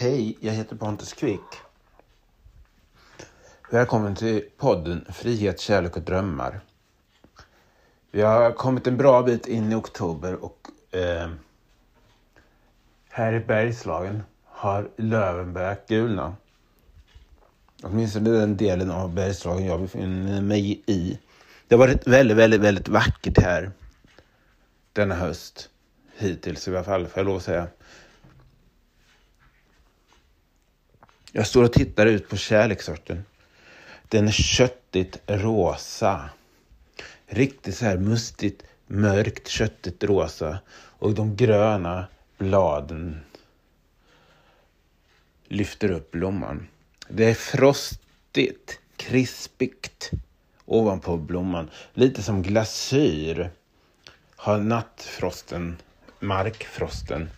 Hej, jag heter Pontus Quick. Välkommen till podden Frihet, kärlek och drömmar. Vi har kommit en bra bit in i oktober och eh, här i Bergslagen har löven börjat gulna. Åtminstone den delen av Bergslagen jag befinner mig i. Det har varit väldigt, väldigt, väldigt vackert här denna höst. Hittills i alla fall, får jag lov att säga. Jag står och tittar ut på kärlekssorten. Den är köttigt rosa. Riktigt så här mustigt, mörkt, köttigt rosa. Och de gröna bladen lyfter upp blomman. Det är frostigt, krispigt ovanpå blomman. Lite som glasyr har nattfrosten, markfrosten,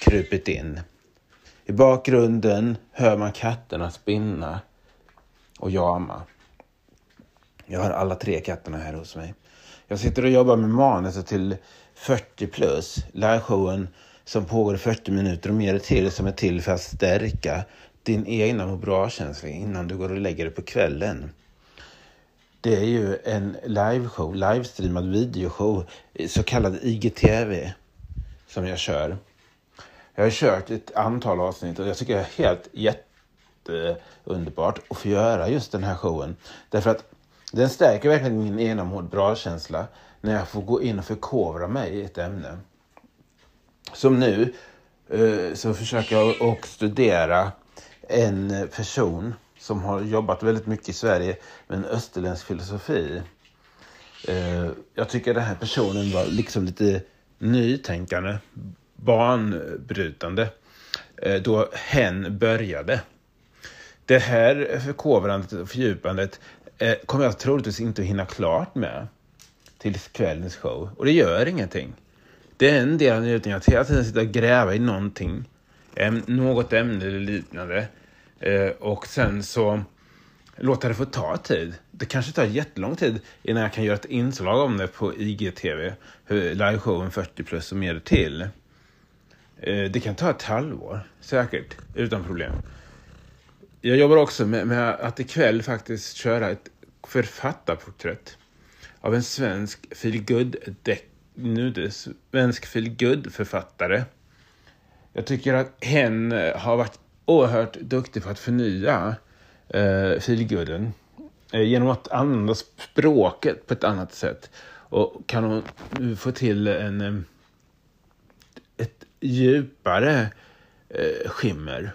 krupit in. I bakgrunden hör man katterna spinna och jama. Jag har alla tre katterna här hos mig. Jag sitter och jobbar med manuset till 40 plus, liveshowen som pågår i 40 minuter och mer till som är till för att stärka din egna må bra-känsla innan du går och lägger dig på kvällen. Det är ju en liveshow, livestreamad videoshow, så kallad IGTV, som jag kör. Jag har kört ett antal avsnitt och jag tycker det är helt jätteunderbart att få göra just den här showen. Därför att den stärker verkligen min ena bra-känsla när jag får gå in och förkovra mig i ett ämne. Som nu eh, så försöker jag och studera en person som har jobbat väldigt mycket i Sverige med en österländsk filosofi. Eh, jag tycker den här personen var liksom lite nytänkande, banbrytande, eh, då hen började. Det här förkovrandet och fördjupandet eh, kommer jag troligtvis inte att hinna klart med till kvällens show. Och det gör ingenting. Det är en del av njutningen att hela tiden sitta och gräva i någonting. Något ämne eller liknande. Eh, och sen så låta det få ta tid. Det kanske tar jättelång tid innan jag kan göra ett inslag om det på IGTV. Liveshowen 40 plus och mer till. Eh, det kan ta ett halvår, säkert, utan problem. Jag jobbar också med, med att ikväll faktiskt köra ett författarporträtt av en svensk feelgood nu det svensk feelgood författare. Jag tycker att hen eh, har varit oerhört duktig på att förnya eh, feelgooden eh, genom att använda språket på ett annat sätt. Och kan hon nu få till en, eh, ett djupare eh, skimmer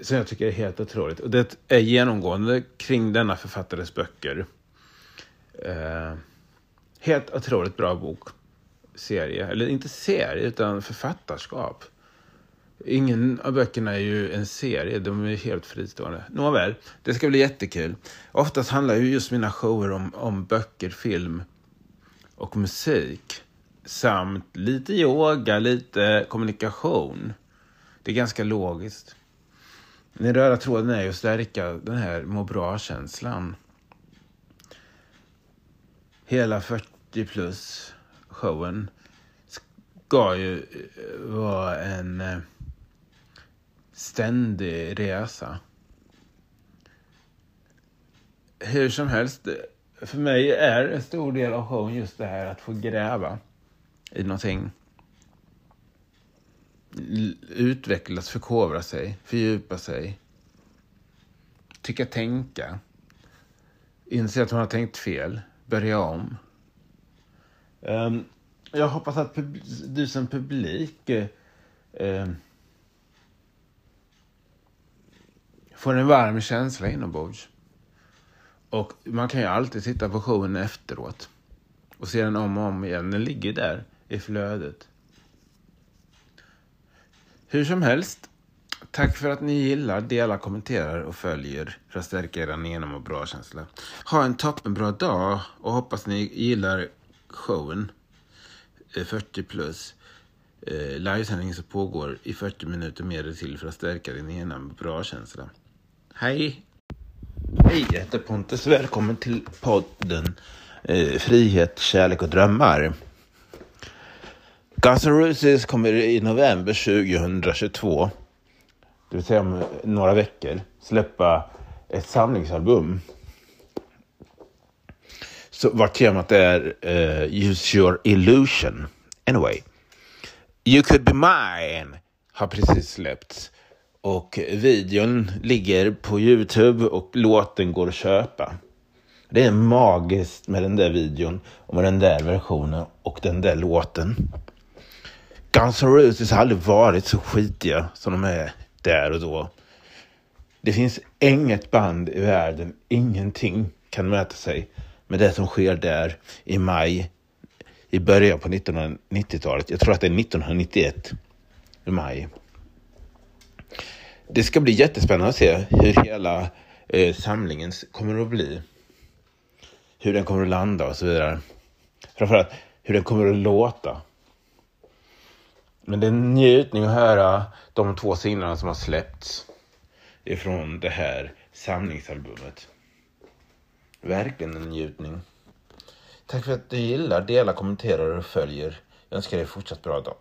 som jag tycker är helt otroligt. Och det är genomgående kring denna författares böcker. Eh, helt otroligt bra bok. Serie, eller inte serie, utan författarskap. Ingen av böckerna är ju en serie, de är helt fristående. Nåväl, det ska bli jättekul. Oftast handlar ju just mina shower om, om böcker, film och musik. Samt lite yoga, lite kommunikation. Det är ganska logiskt. Den röda tråden är ju att stärka den här må bra-känslan. Hela 40 plus showen ska ju eh, vara en eh, ständig resa. Hur som helst, eh, för mig är en stor del av showen just det här att få gräva i någonting. Utvecklas, förkovra sig, fördjupa sig. Tycka tänka. Inse att hon har tänkt fel. Börja om. Um, jag hoppas att du som publik uh, får en varm känsla inombords. Och man kan ju alltid titta på showen efteråt och se den om och om igen. Den ligger där i flödet. Hur som helst, tack för att ni gillar, delar, kommenterar och följer för att stärka er genom och bra känsla. Ha en toppenbra dag och hoppas ni gillar showen eh, 40 plus eh, livesändning som pågår i 40 minuter mer till för att stärka din ena bra känsla. Hej! Hej, jag heter Pontus. Välkommen till podden eh, Frihet, kärlek och drömmar. Guns N' Roses kommer i november 2022, det vill säga om några veckor, släppa ett samlingsalbum. Så vart temat är uh, Use your illusion. Anyway. You could be mine har precis släppts. Och videon ligger på Youtube och låten går att köpa. Det är magiskt med den där videon och med den där versionen och den där låten. Guns N' Roses har aldrig varit så skitiga som de är där och då. Det finns inget band i världen, ingenting kan mäta sig med det som sker där i maj i början på 1990-talet. Jag tror att det är 1991 i maj. Det ska bli jättespännande att se hur hela eh, samlingen kommer att bli. Hur den kommer att landa och så vidare. Framförallt hur den kommer att låta. Men det är en njutning att höra de två singlarna som har släppts ifrån det här samlingsalbumet. Verkligen en njutning. Tack för att du gillar, delar, kommenterar och följer. Jag önskar dig fortsatt bra dag.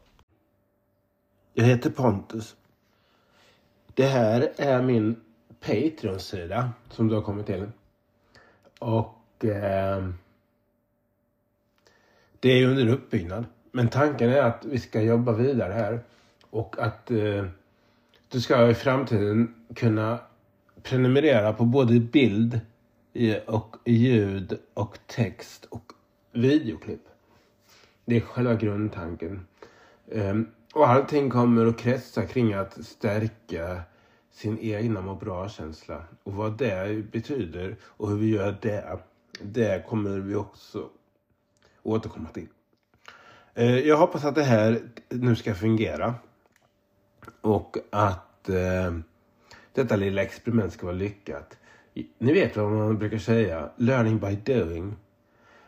Jag heter Pontus. Det här är min Patreon-sida som du har kommit till. Och eh, det är under uppbyggnad. Men tanken är att vi ska jobba vidare här och att eh, du ska i framtiden kunna prenumerera på både bild och ljud och text och videoklipp. Det är själva grundtanken. Um, och allting kommer att kretsa kring att stärka sin egna må bra-känsla. Och vad det betyder och hur vi gör det, det kommer vi också återkomma till. Eh, jag hoppas att det här nu ska fungera. Och att eh, detta lilla experiment ska vara lyckat. Ni vet vad man brukar säga, learning by doing.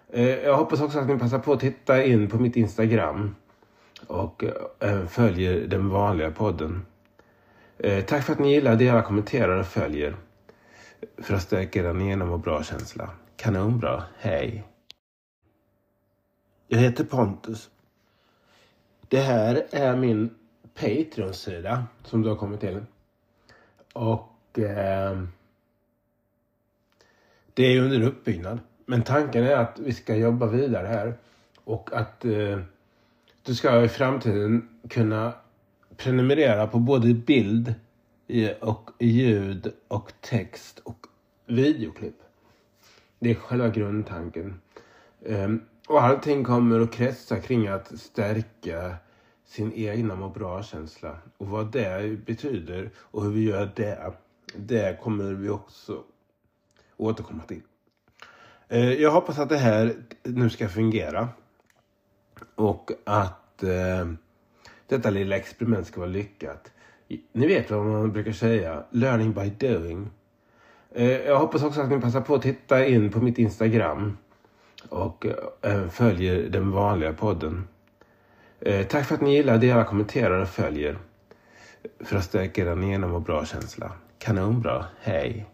Eh, jag hoppas också att ni passar på att titta in på mitt Instagram och eh, följer den vanliga podden. Eh, tack för att ni gillar, delar, kommenterar och följer. För att stärka er genom och bra känsla. Kanonbra. Hej! Jag heter Pontus. Det här är min Patreon-sida som du har kommit till. Och eh, det är under uppbyggnad. Men tanken är att vi ska jobba vidare här och att eh, du ska i framtiden kunna prenumerera på både bild och ljud och text och videoklipp. Det är själva grundtanken. Um, och allting kommer att kretsa kring att stärka sin egna må bra-känsla. Och vad det betyder och hur vi gör det, det kommer vi också återkomma till. Eh, jag hoppas att det här nu ska fungera. Och att eh, detta lilla experiment ska vara lyckat. Ni vet vad man brukar säga, learning by doing. Eh, jag hoppas också att ni passar på att titta in på mitt Instagram och eh, även följer den vanliga podden. Eh, tack för att ni gillar, delar, kommenterar och följer för att stärka er genom och bra känsla. Kanonbra. Hej!